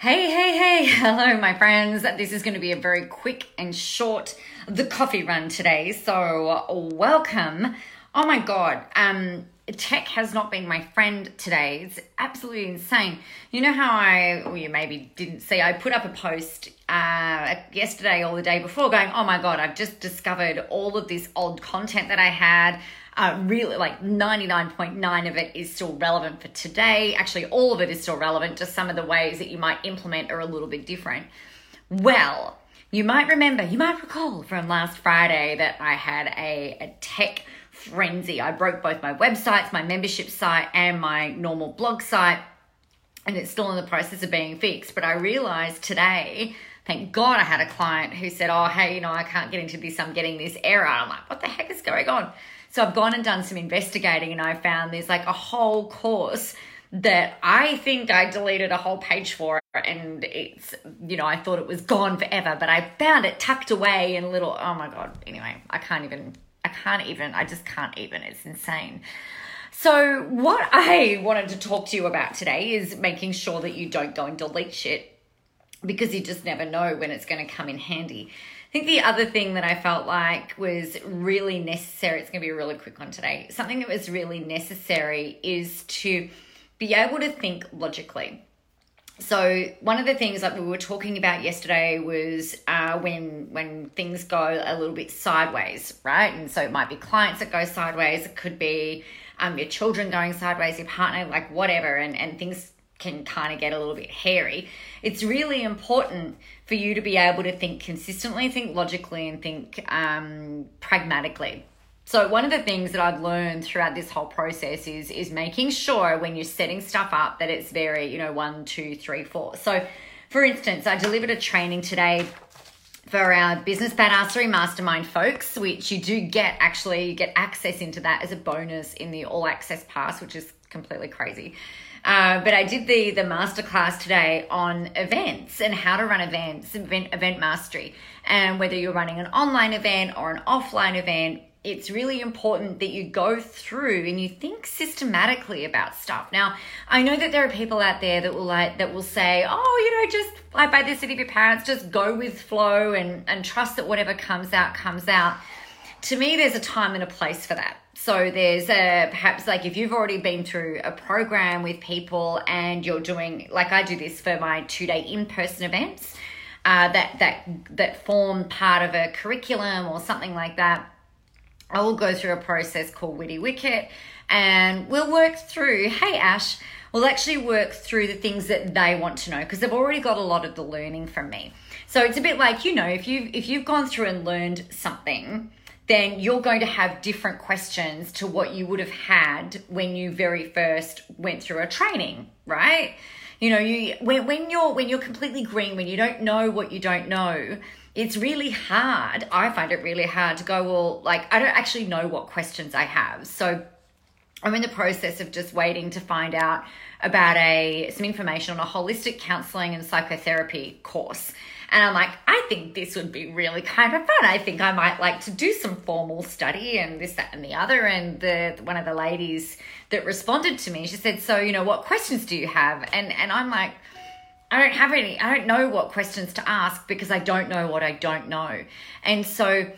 Hey, hey, hey. Hello, my friends. This is going to be a very quick and short the coffee run today. So, welcome. Oh my god. Um tech has not been my friend today. It's absolutely insane. You know how I, well, you maybe didn't see, I put up a post uh, yesterday or the day before going, oh my God, I've just discovered all of this old content that I had. Uh, really, like 99.9 of it is still relevant for today. Actually, all of it is still relevant, just some of the ways that you might implement are a little bit different. Well, you might remember, you might recall from last Friday that I had a, a tech frenzy. I broke both my websites, my membership site, and my normal blog site, and it's still in the process of being fixed. But I realized today, thank God I had a client who said, Oh, hey, you know, I can't get into this, I'm getting this error. I'm like, What the heck is going on? So I've gone and done some investigating, and I found there's like a whole course that I think I deleted a whole page for and it's you know I thought it was gone forever but I found it tucked away in a little oh my god anyway I can't even I can't even, I just can't even. It's insane. So, what I wanted to talk to you about today is making sure that you don't go and delete shit because you just never know when it's going to come in handy. I think the other thing that I felt like was really necessary, it's going to be a really quick one today. Something that was really necessary is to be able to think logically. So one of the things that we were talking about yesterday was uh, when when things go a little bit sideways, right? And so it might be clients that go sideways. It could be um, your children going sideways, your partner, like whatever, and and things can kind of get a little bit hairy. It's really important for you to be able to think consistently, think logically, and think um, pragmatically. So one of the things that I've learned throughout this whole process is is making sure when you're setting stuff up that it's very, you know, one, two, three, four. So for instance, I delivered a training today for our business badassery mastermind folks, which you do get actually get access into that as a bonus in the all access pass, which is completely crazy. Uh, but I did the the masterclass today on events and how to run events, event event mastery, and whether you're running an online event or an offline event it's really important that you go through and you think systematically about stuff. Now, I know that there are people out there that will like that will say, "Oh, you know, just like by the city of your parents, just go with flow and and trust that whatever comes out comes out." To me, there's a time and a place for that. So there's a perhaps like if you've already been through a program with people and you're doing like I do this for my two day in person events uh, that that that form part of a curriculum or something like that I will go through a process called Witty Wicket and we'll work through, hey Ash, we'll actually work through the things that they want to know because they've already got a lot of the learning from me. So it's a bit like, you know, if you've if you've gone through and learned something, then you're going to have different questions to what you would have had when you very first went through a training, right? You know, you when, when you're when you're completely green, when you don't know what you don't know, it's really hard. I find it really hard to go, well, like, I don't actually know what questions I have. So I'm in the process of just waiting to find out about a some information on a holistic counseling and psychotherapy course. And I'm like, I think this would be really kind of fun. I think I might like to do some formal study and this, that, and the other. And the one of the ladies that responded to me, she said, "So, you know, what questions do you have?" And and I'm like, I don't have any, I don't know what questions to ask because I don't know what I don't know. And so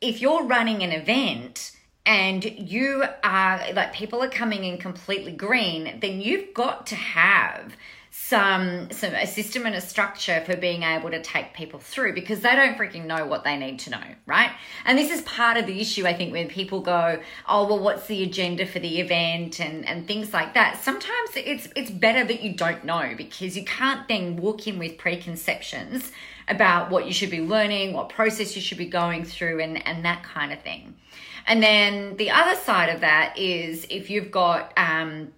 if you're running an event, and you are like people are coming in completely green, then you've got to have some some a system and a structure for being able to take people through because they don't freaking know what they need to know, right? And this is part of the issue I think when people go, "Oh, well what's the agenda for the event?" and and things like that. Sometimes it's it's better that you don't know because you can't then walk in with preconceptions about what you should be learning, what process you should be going through and and that kind of thing. And then the other side of that is if you've got um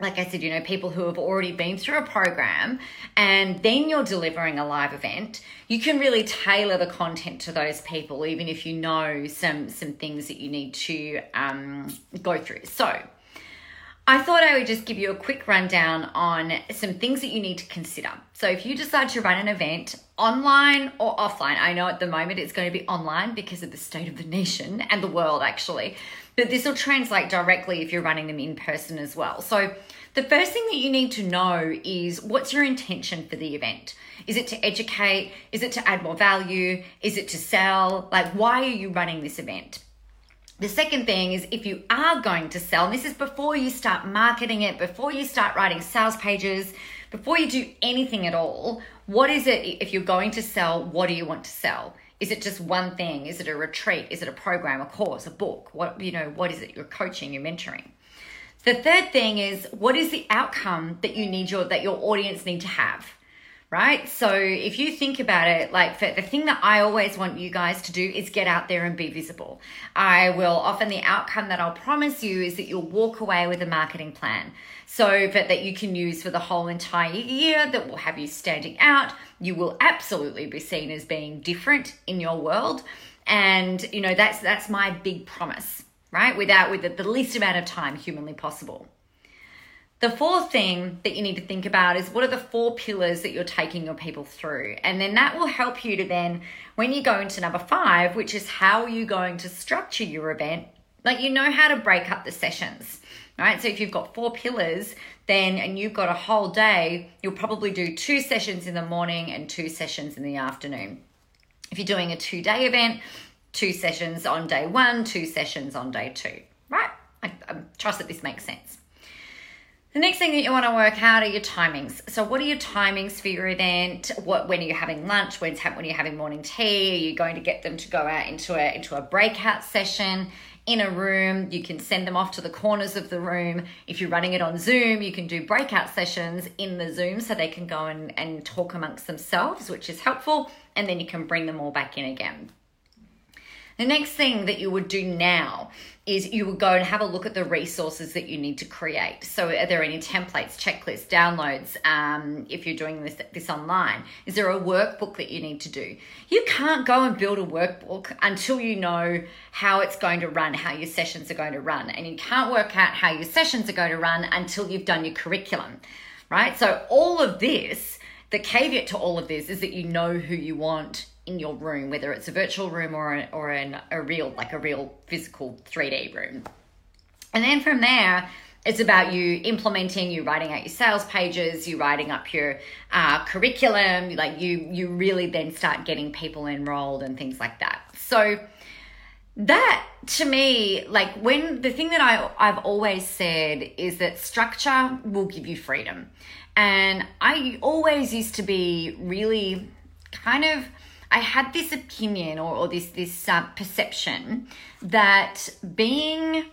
like I said, you know, people who have already been through a program and then you're delivering a live event, you can really tailor the content to those people, even if you know some some things that you need to um, go through. So I thought I would just give you a quick rundown on some things that you need to consider. So if you decide to run an event online or offline, I know at the moment it's going to be online because of the state of the nation and the world actually, but this will translate directly if you're running them in person as well. So The first thing that you need to know is what's your intention for the event? Is it to educate? Is it to add more value? Is it to sell? Like, why are you running this event? The second thing is if you are going to sell, and this is before you start marketing it, before you start writing sales pages, before you do anything at all, what is it if you're going to sell? What do you want to sell? Is it just one thing? Is it a retreat? Is it a program, a course, a book? What you know, what is it? You're coaching, you're mentoring. The third thing is what is the outcome that you need your that your audience need to have? Right? So if you think about it, like the thing that I always want you guys to do is get out there and be visible. I will often the outcome that I'll promise you is that you'll walk away with a marketing plan. So that, that you can use for the whole entire year that will have you standing out. You will absolutely be seen as being different in your world. And you know, that's that's my big promise, right? Without with the least amount of time humanly possible. The fourth thing that you need to think about is what are the four pillars that you're taking your people through? And then that will help you to then, when you go into number five, which is how are you going to structure your event, like you know how to break up the sessions, right? So if you've got four pillars, then and you've got a whole day, you'll probably do two sessions in the morning and two sessions in the afternoon. If you're doing a two day event, two sessions on day one, two sessions on day two, right? I, I trust that this makes sense. The next thing that you want to work out are your timings. So, what are your timings for your event? What when are you having lunch? When's when are you having morning tea? Are you going to get them to go out into a into a breakout session in a room? You can send them off to the corners of the room. If you're running it on Zoom, you can do breakout sessions in the Zoom so they can go and, and talk amongst themselves, which is helpful. And then you can bring them all back in again. The next thing that you would do now is you would go and have a look at the resources that you need to create. So, are there any templates, checklists, downloads? Um, if you're doing this this online, is there a workbook that you need to do? You can't go and build a workbook until you know how it's going to run, how your sessions are going to run, and you can't work out how your sessions are going to run until you've done your curriculum, right? So, all of this, the caveat to all of this is that you know who you want in your room, whether it's a virtual room or a, or an, a real like a real physical 3D room. And then from there, it's about you implementing, you writing out your sales pages, you writing up your uh, curriculum, like you you really then start getting people enrolled and things like that. So that to me, like when the thing that I I've always said is that structure will give you freedom. And I always used to be really kind of I had this opinion or, or this this uh, perception that being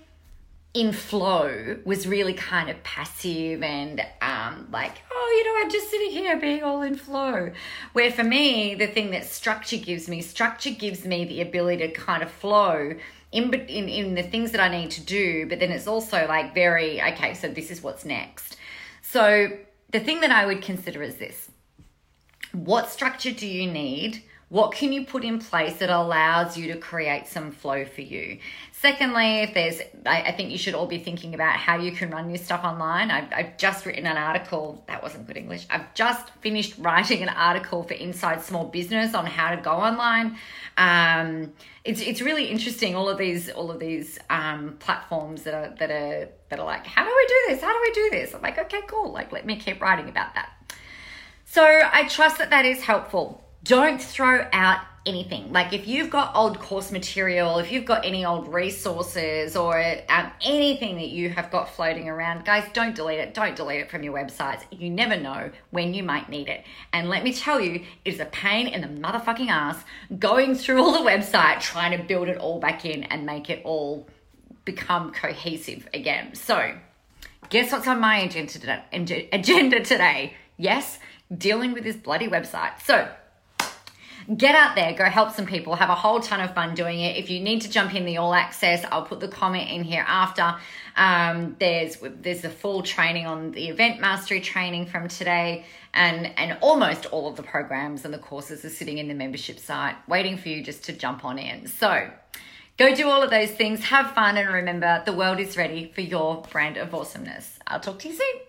in flow was really kind of passive and um, like, oh, you know, I'm just sitting here being all in flow. Where for me, the thing that structure gives me, structure gives me the ability to kind of flow in, in, in the things that I need to do, but then it's also like very, okay, so this is what's next. So the thing that I would consider is this what structure do you need? What can you put in place that allows you to create some flow for you? Secondly, if there's, I, I think you should all be thinking about how you can run your stuff online. I've, I've just written an article, that wasn't good English. I've just finished writing an article for Inside Small Business on how to go online. Um, it's it's really interesting. All of these all of these um, platforms that are that are that are like, how do we do this? How do we do this? I'm like, okay, cool. Like, let me keep writing about that. So I trust that that is helpful don't throw out anything. Like if you've got old course material, if you've got any old resources or um, anything that you have got floating around, guys, don't delete it. Don't delete it from your websites. You never know when you might need it. And let me tell you, it is a pain in the motherfucking ass going through all the website trying to build it all back in and make it all become cohesive again. So, guess what's on my agenda agenda today? Yes, dealing with this bloody website. So, get out there, go help some people, have a whole ton of fun doing it. If you need to jump in the all access, I'll put the comment in here after. Um, there's there's a full training on the event mastery training from today, and and almost all of the programs and the courses are sitting in the membership site, waiting for you just to jump on in. So. Go do all of those things, have fun, and remember the world is ready for your brand of awesomeness. I'll talk to you soon.